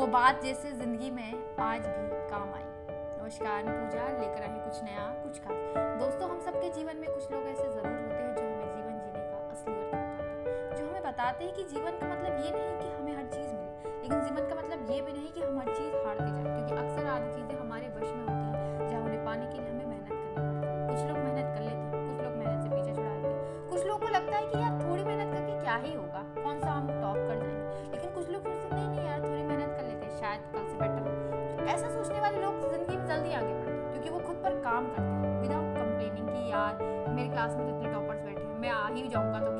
वो बात जैसे ज़िंदगी में आज भी काम आई। नमस्कार पूजा, लेकर आई कुछ नया, कुछ खास। दोस्तों, हम सबके जीवन में कुछ लोग ऐसे ज़रूर होते हैं जो हमें जीवन जीने का असली अर्थ बताते हैं, जो हमें बताते हैं कि जीवन का मतलब ये नहीं कि हमें हर चीज़ मिले, लेकिन जीवन का मतलब ये भी नहीं कि हम हर चीज़ हारते जाए, क्योंकि अक्सर आधी चीज़ें हमारे वश में होती हैं, जहाँ उन्हें पाने के लिए हमें मेहनत करनी पड़ती है। कुछ लोग मेहनत कर लेते हैं, कुछ लोग मेहनत से पीछे छुड़ा देते हैं। कुछ लोगों को लगता है कि यार, थोड़ी मेहनत करके क्या ही होगा, कौन सा हम टॉप कर जाएँगे? लेकिन कुछ लोग सोचते नहीं नहीं यार ज़िंदगी में जल्दी आगे बढ़ते हैं क्योंकि वो खुद पर काम करते हैं। विदाउट कंप्लेनिंग कि यार, मेरे क्लास में तो इतने टॉपर्स बैठे हैं, मैं आ ही जाऊँगा तो